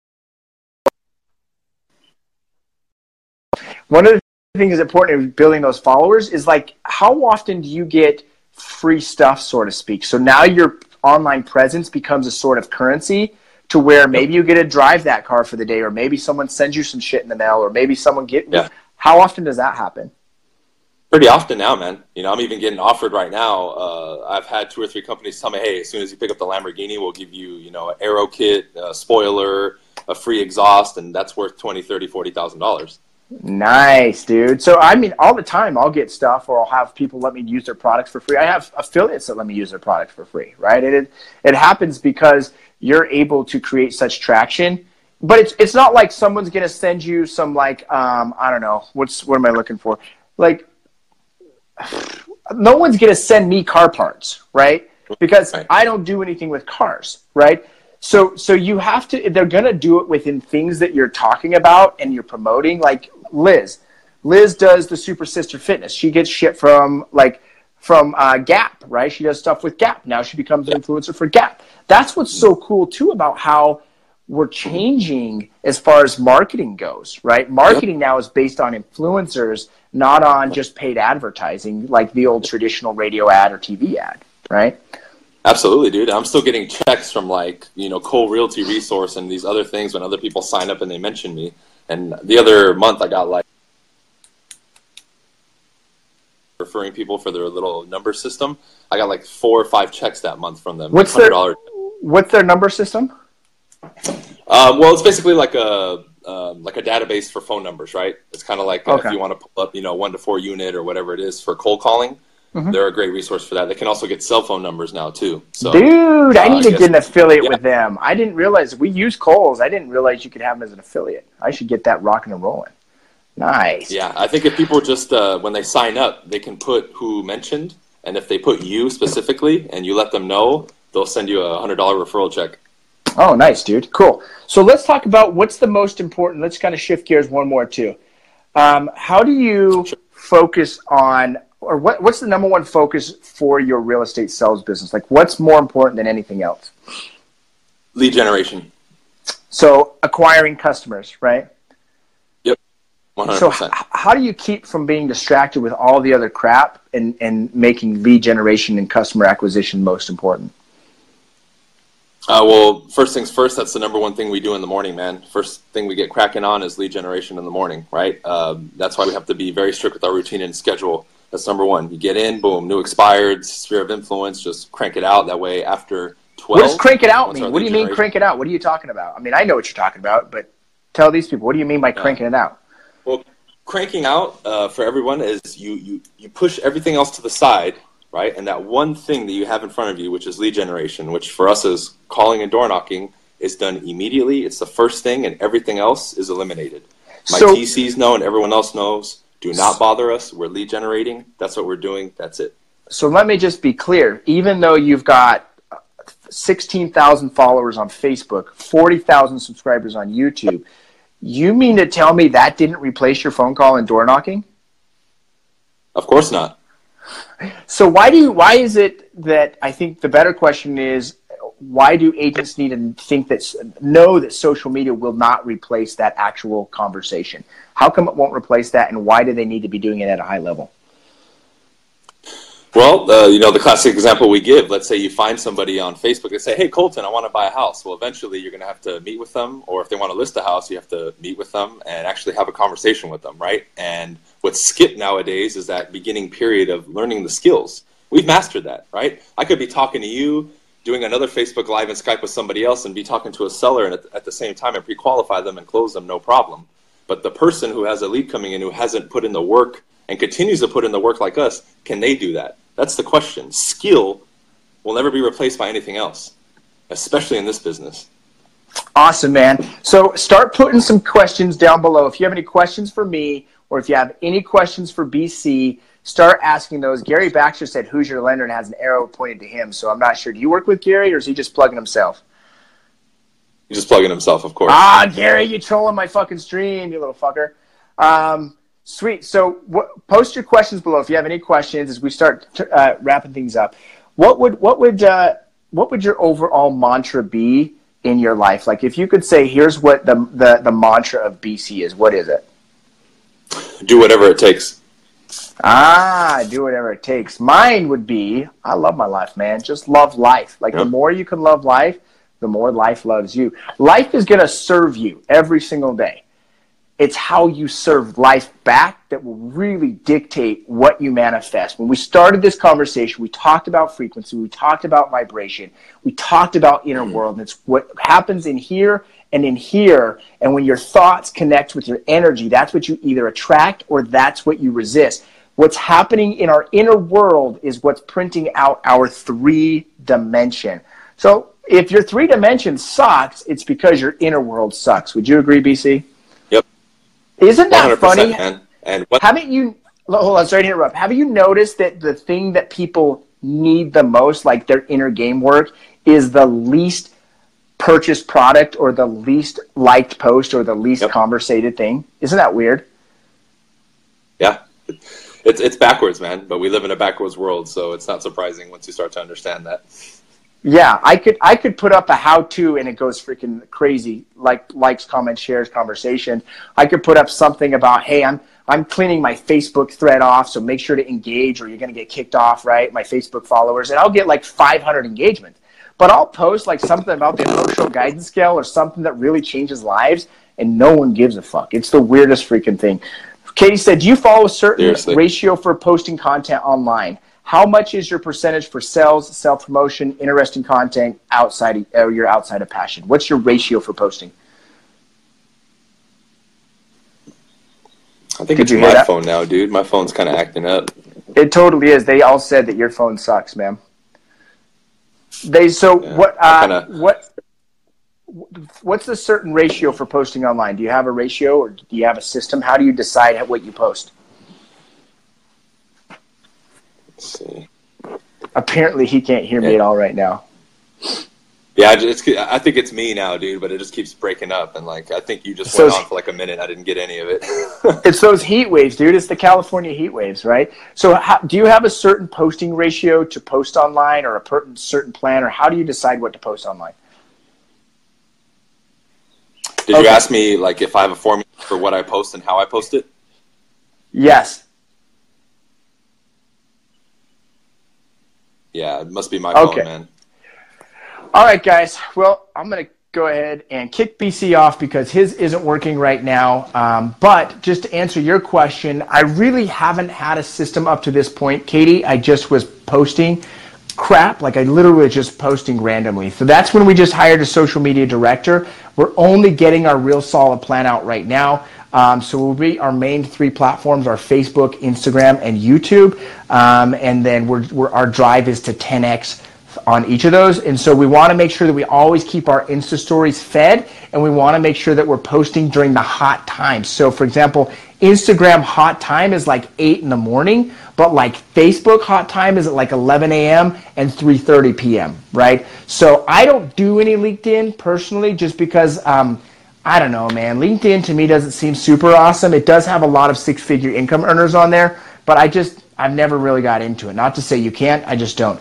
One of the things that's important in building those followers is like how often do you get free stuff, so to speak? So now your online presence becomes a sort of currency to where maybe you get to drive that car for the day, or maybe someone sends you some shit in the mail, or maybe someone get. Yeah. How often does that happen? Pretty often now, man. You know, I'm even getting offered right now. Uh, I've had two or three companies tell me, "Hey, as soon as you pick up the Lamborghini, we'll give you, you know, an aero kit, a spoiler, a free exhaust, and that's worth twenty, thirty, forty thousand dollars." Nice, dude. So I mean, all the time I'll get stuff, or I'll have people let me use their products for free. I have affiliates that let me use their products for free, right? And it it happens because you're able to create such traction. But it's it's not like someone's gonna send you some like um, I don't know what's what am I looking for like no one's going to send me car parts, right? Because right. I don't do anything with cars, right? So, so you have to. They're going to do it within things that you're talking about and you're promoting. Like Liz, Liz does the Super Sister Fitness. She gets shit from like from uh, Gap, right? She does stuff with Gap. Now she becomes an influencer for Gap. That's what's so cool too about how we're changing as far as marketing goes, right? Marketing now is based on influencers, not on just paid advertising like the old traditional radio ad or TV ad, right? Absolutely, dude. I'm still getting checks from like, you know, Cole Realty Resource and these other things when other people sign up and they mention me. And the other month, I got like referring people for their little number system. I got like four or five checks that month from them. What's their What's their number system? Uh, well, it's basically like a um, like a database for phone numbers, right? It's kind of like uh, if you want to pull up, you know, one to four unit or whatever it is for cold calling. Mm-hmm. They're a great resource for that. They can also get cell phone numbers now too. So, dude, I uh, need to get an affiliate yeah. with them. I didn't realize we use Cole's. I didn't realize you could have them as an affiliate. I should get that rocking and rolling. Nice. Yeah, I think if people just uh, when they sign up, they can put who mentioned, and if they put you specifically, and you let them know, they'll send you a hundred dollar referral check. Oh, nice, dude. Cool. So let's talk about what's the most important. Let's kind of shift gears one more too. Um, how do you focus on, or what, what's the number one focus for your real estate sales business? Like, what's more important than anything else? Lead generation. So acquiring customers, right? Yep. 100%. So h- how do you keep from being distracted with all the other crap and, and making lead generation and customer acquisition most important? Uh, well, first things first, that's the number one thing we do in the morning, man. First thing we get cracking on is lead generation in the morning, right? Um, that's why we have to be very strict with our routine and schedule. That's number one. You get in, boom, new expired, sphere of influence, just crank it out. That way, after 12. What does crank it out mean? What do you mean crank it out? What are you talking about? I mean, I know what you're talking about, but tell these people, what do you mean by cranking it out? Well, cranking out uh, for everyone is you, you, you push everything else to the side right? And that one thing that you have in front of you, which is lead generation, which for us is calling and door knocking, is done immediately. It's the first thing, and everything else is eliminated. My so, TCs know, and everyone else knows. Do not bother us. We're lead generating. That's what we're doing. That's it. So let me just be clear. Even though you've got 16,000 followers on Facebook, 40,000 subscribers on YouTube, you mean to tell me that didn't replace your phone call and door knocking? Of course not. So why do you, why is it that I think the better question is why do agents need to think that know that social media will not replace that actual conversation? How come it won't replace that, and why do they need to be doing it at a high level? Well, uh, you know, the classic example we give, let's say you find somebody on Facebook and say, hey, Colton, I want to buy a house. Well, eventually you're going to have to meet with them, or if they want to list a house, you have to meet with them and actually have a conversation with them, right? And what's skipped nowadays is that beginning period of learning the skills. We've mastered that, right? I could be talking to you, doing another Facebook Live and Skype with somebody else, and be talking to a seller and at, the same time and pre qualify them and close them, no problem. But the person who has a lead coming in who hasn't put in the work and continues to put in the work like us, can they do that? That's the question. Skill will never be replaced by anything else, especially in this business. Awesome, man. So start putting some questions down below. If you have any questions for me or if you have any questions for BC, start asking those. Gary Baxter said, Who's your lender? and has an arrow pointed to him. So I'm not sure. Do you work with Gary or is he just plugging himself? He's just plugging himself, of course. Ah, Gary, you trolling my fucking stream, you little fucker. Um, Sweet. So what, post your questions below if you have any questions as we start uh, wrapping things up. What would what would uh, what would your overall mantra be in your life? Like if you could say, here's what the the, the mantra of BC is. What is it? Do whatever it takes. Ah, do whatever it takes. Mine would be, I love my life, man. Just love life. Like yep. the more you can love life, the more life loves you. Life is going to serve you every single day it's how you serve life back that will really dictate what you manifest. When we started this conversation, we talked about frequency, we talked about vibration, we talked about inner mm. world, and it's what happens in here and in here. And when your thoughts connect with your energy, that's what you either attract or that's what you resist. What's happening in our inner world is what's printing out our three dimension. So if your three dimension sucks, it's because your inner world sucks. Would you agree, BC? Isn't that funny? Man. And what- haven't you? Hold on, sorry to interrupt. Have you noticed that the thing that people need the most, like their inner game work, is the least purchased product or the least liked post or the least yep. conversated thing? Isn't that weird? Yeah. It's it's backwards, man. But we live in a backwards world, so it's not surprising once you start to understand that. Yeah, I could I could put up a how to and it goes freaking crazy. Like likes, comments, shares, conversation. I could put up something about, hey, I'm I'm cleaning my Facebook thread off, so make sure to engage or you're gonna get kicked off, right? My Facebook followers, and I'll get like 500 engagements. But I'll post like something about the emotional guidance scale or something that really changes lives, and no one gives a fuck. It's the weirdest freaking thing. Katie said, "Do you follow a certain Seriously. ratio for posting content online? How much is your percentage for sales, self promotion, interesting content outside of, or your outside of passion? What's your ratio for posting?" I think it's my that? phone now, dude. My phone's kind of acting up. It totally is. They all said that your phone sucks, man. They so Yeah, what? Uh, kinda- what? What's the certain ratio for posting online? Do you have a ratio, or do you have a system? How do you decide what you post? Let's see. Apparently, he can't hear me at all right now. Yeah, I, I think it's me now, dude. But it just keeps breaking up, and like I think you just So went on for like a minute. I didn't get any of it. (laughs) It's those heat waves, dude. It's the California heat waves, right? So, how, do you have a certain posting ratio to post online, or a per- certain plan, or how do you decide what to post online? Did Okay. you ask me like if I have a formula for what I post and how I post it? Yes. Yeah, it must be my Okay. phone, man. All right, guys. Well, I'm going to go ahead and kick BC off because his isn't working right now. Um, but just to answer your question, I really haven't had a system up to this point, Katie. I just was posting crap. Like I literally just posting randomly. So that's when we just hired a social media director. We're only getting our real solid plan out right now. Um, so we'll be our main three platforms are Facebook, Instagram, and YouTube. Um, and then we're, we're, our drive is to 10x on each of those. And so we want to make sure that we always keep our Insta stories fed and we want to make sure that we're posting during the hot times. So for example, Instagram hot time is like 8 in the morning, but like Facebook hot time is at like 11 a.m. and 3.30 p.m., right? So I don't do any LinkedIn personally just because um, I don't know, man. LinkedIn to me doesn't seem super awesome. It does have a lot of six-figure income earners on there, but I just I've never really got into it. Not to say you can't, I just don't.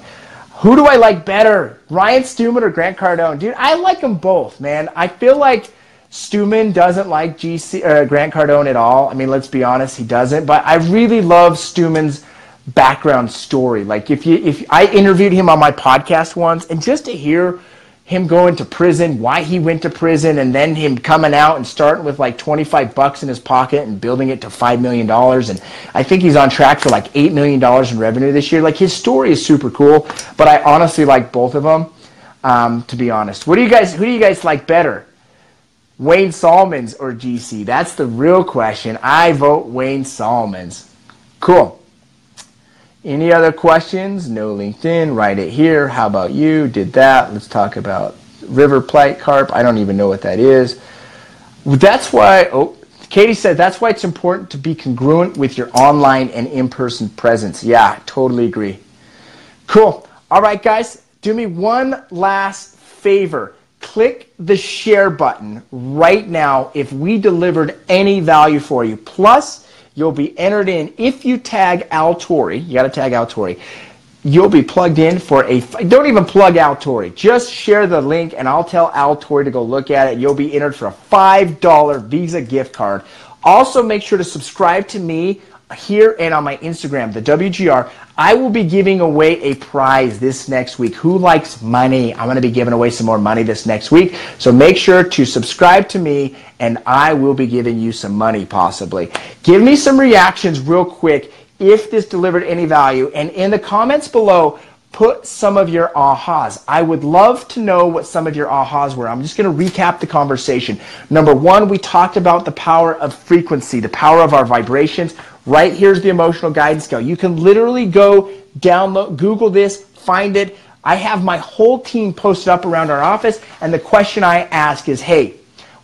Who do I like better, Ryan Stewman or Grant Cardone? Dude, I like them both, man. I feel like Stewman doesn't like GC uh, Grant Cardone at all. I mean, let's be honest, he doesn't. But I really love Stewman's background story. Like if you if I interviewed him on my podcast once, and just to hear him going to prison, why he went to prison, and then him coming out and starting with like 25 bucks in his pocket and building it to $5 million. And I think he's on track for like $8 million in revenue this year. Like his story is super cool, but I honestly like both of them, um, to be honest. What do you guys, who do you guys like better? Wayne Salmans or GC? That's the real question. I vote Wayne Salmans. Cool. Any other questions? No LinkedIn. Write it here. How about you? Did that. Let's talk about river plate carp. I don't even know what that is. That's why. Oh, Katie said that's why it's important to be congruent with your online and in-person presence. Yeah, totally agree. Cool. All right, guys. Do me one last favor. Click the share button right now if we delivered any value for you. Plus, you'll be entered in if you tag Al Tori. You got to tag Al Tori. You'll be plugged in for a. Don't even plug Al Tori. Just share the link, and I'll tell Al Tori to go look at it. You'll be entered for a five dollar Visa gift card. Also, make sure to subscribe to me here and on my Instagram, the WGR. I will be giving away a prize this next week. Who likes money? I'm going to be giving away some more money this next week. So make sure to subscribe to me and I will be giving you some money possibly. Give me some reactions real quick if this delivered any value. And in the comments below, put some of your ahas. I would love to know what some of your ahas were. I'm just going to recap the conversation. Number one, we talked about the power of frequency, the power of our vibrations. Right here's the emotional guidance scale. You can literally go download, Google this, find it. I have my whole team posted up around our office, and the question I ask is, hey,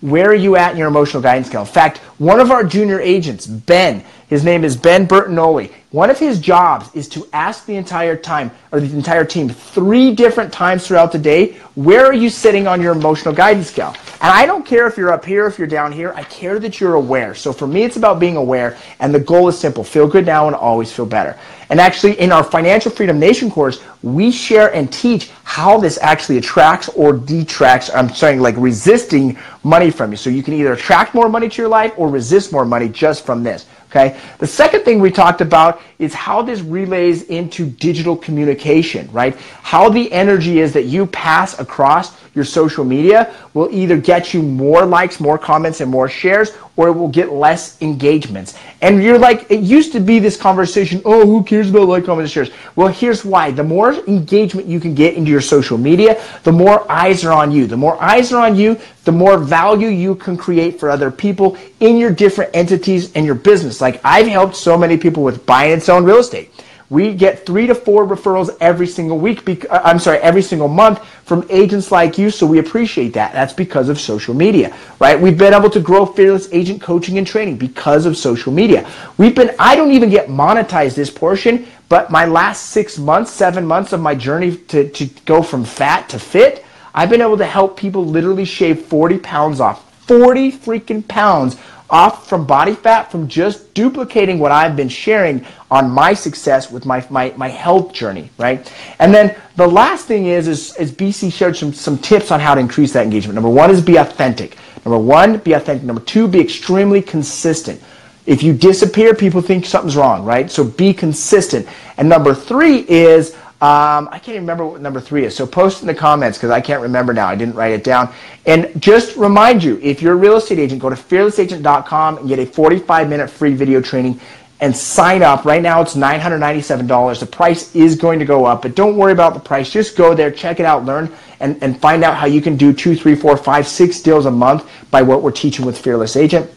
where are you at in your emotional guidance scale? In fact, one of our junior agents, Ben, his name is Ben Bertinoli. One of his jobs is to ask the entire time, or the entire team, three different times throughout the day, where are you sitting on your emotional guidance scale? And I don't care if you're up here, if you're down here, I care that you're aware. So for me, it's about being aware, and the goal is simple feel good now and always feel better. And actually, in our Financial Freedom Nation course, we share and teach how this actually attracts or detracts, I'm saying like resisting money from you. So you can either attract more money to your life or resist more money just from this. Okay. The second thing we talked about is how this relays into digital communication, right? How the energy is that you pass across your social media will either get you more likes, more comments, and more shares, or it will get less engagements. And you're like, it used to be this conversation, oh, who cares about like, comments, and shares? Well, here's why. The more engagement you can get into your social media, the more eyes are on you. The more eyes are on you, the more value you can create for other people in your different entities and your business. Like I've helped so many people with and selling real estate. We get three to four referrals every single week. Bec- uh, I'm sorry, every single month from agents like you. So we appreciate that. That's because of social media, right? We've been able to grow Fearless Agent coaching and training because of social media. We've been, I don't even get monetized this portion, but my last six months, seven months of my journey to, to go from fat to fit, I've been able to help people literally shave 40 pounds off. 40 freaking pounds off from body fat from just duplicating what I've been sharing on my success with my, my, my health journey, right? And then the last thing is, is, is BC shared some, some tips on how to increase that engagement. Number one is be authentic. Number one, be authentic. Number two, be extremely consistent. If you disappear, people think something's wrong, right? So be consistent. And number three is um, I can't remember what number three is. So post in the comments because I can't remember now. I didn't write it down. And just remind you, if you're a real estate agent, go to fearlessagent.com and get a 45 minute free video training and sign up. Right now it's $997. The price is going to go up, but don't worry about the price. Just go there, check it out, learn, and, and find out how you can do two, three, four, five, six deals a month by what we're teaching with Fearless Agent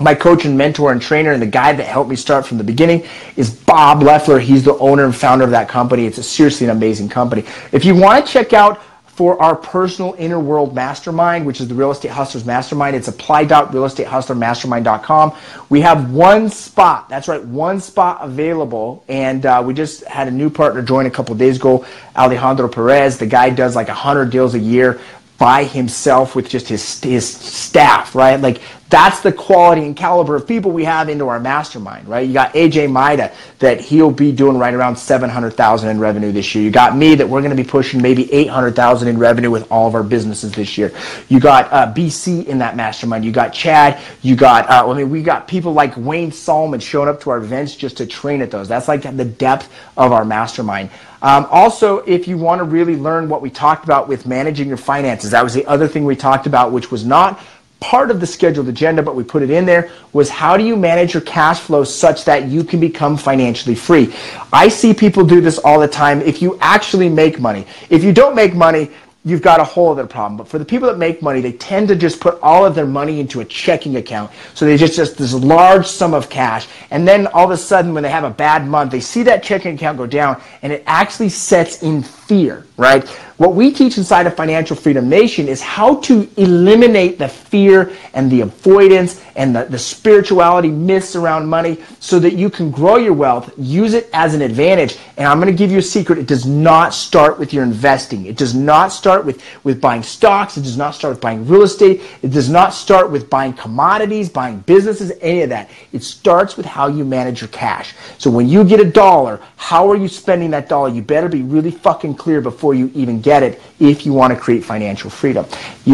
my coach and mentor and trainer and the guy that helped me start from the beginning is Bob Leffler. He's the owner and founder of that company. It's a seriously an amazing company. If you want to check out for our personal inner world mastermind, which is the Real Estate Hustlers Mastermind. It's apply.realestatehustlermastermind.com. We have one spot. That's right, one spot available. And uh, we just had a new partner join a couple days ago, Alejandro Perez. The guy does like 100 deals a year by himself with just his his staff, right? Like that's the quality and caliber of people we have into our mastermind, right? You got AJ Maida that he'll be doing right around 700,000 in revenue this year. You got me that we're going to be pushing maybe 800,000 in revenue with all of our businesses this year. You got uh, BC in that mastermind. You got Chad. You got, uh, I mean, we got people like Wayne Salmans showing up to our events just to train at those. That's like the depth of our mastermind. Um, also, if you want to really learn what we talked about with managing your finances, that was the other thing we talked about, which was not part of the scheduled agenda, but we put it in there, was how do you manage your cash flow such that you can become financially free? I see people do this all the time. If you actually make money, if you don't make money, you've got a whole other problem. But for the people that make money, they tend to just put all of their money into a checking account. So they just, just this large sum of cash. And then all of a sudden, when they have a bad month, they see that checking account go down and it actually sets in fear, right? What we teach inside of Financial Freedom Nation is how to eliminate the fear and the avoidance and the, the spirituality myths around money so that you can grow your wealth, use it as an advantage. And I'm going to give you a secret. It does not start with your investing. It does not start with, with buying stocks. It does not start with buying real estate. It does not start with buying commodities, buying businesses, any of that. It starts with how you manage your cash. So when you get a dollar, how are you spending that dollar? You better be really fucking clear before you even get it if you want to create financial freedom.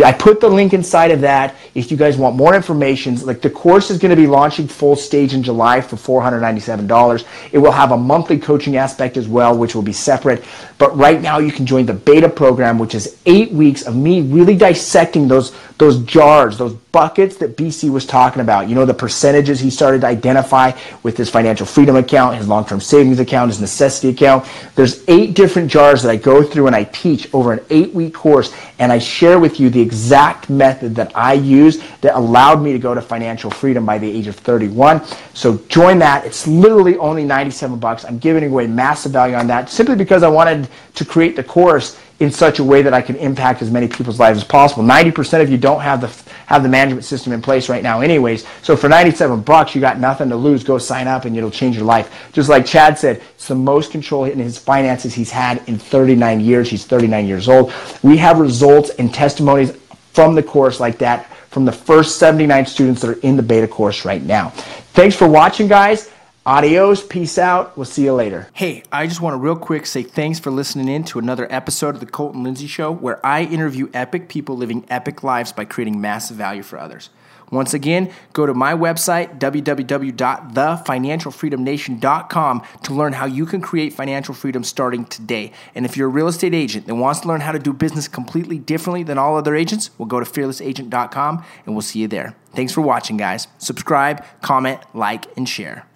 I put the link inside of that if you guys want more information. Like the course is going to be launching full stage in July for $497. It will have a monthly coaching aspect as well, which will be separate. But right now you can join the beta program, which is eight weeks of me really dissecting those those jars, those buckets that BC was talking about. You know, the percentages he started to identify with his financial freedom account, his long term savings account, his necessity account. There's eight different jars that I go through and I teach over an eight week course, and I share with you the exact method that I use that allowed me to go to financial freedom by the age of 31. So join that. It's literally only 97 bucks. I'm giving away massive value on that simply because I wanted to create the course in such a way that I can impact as many people's lives as possible. 90% of you don't have the have the management system in place right now anyways. So for 97 bucks, you got nothing to lose. Go sign up and it'll change your life. Just like Chad said, it's the most control in his finances he's had in 39 years. He's 39 years old. We have results and testimonies from the course like that from the first 79 students that are in the beta course right now. Thanks for watching, guys. Adios, peace out. We'll see you later. Hey, I just want to real quick say thanks for listening in to another episode of the Colton Lindsay Show, where I interview epic people living epic lives by creating massive value for others. Once again, go to my website, www.thefinancialfreedomnation.com, to learn how you can create financial freedom starting today. And if you're a real estate agent that wants to learn how to do business completely differently than all other agents, we'll go to fearlessagent.com and we'll see you there. Thanks for watching, guys. Subscribe, comment, like, and share.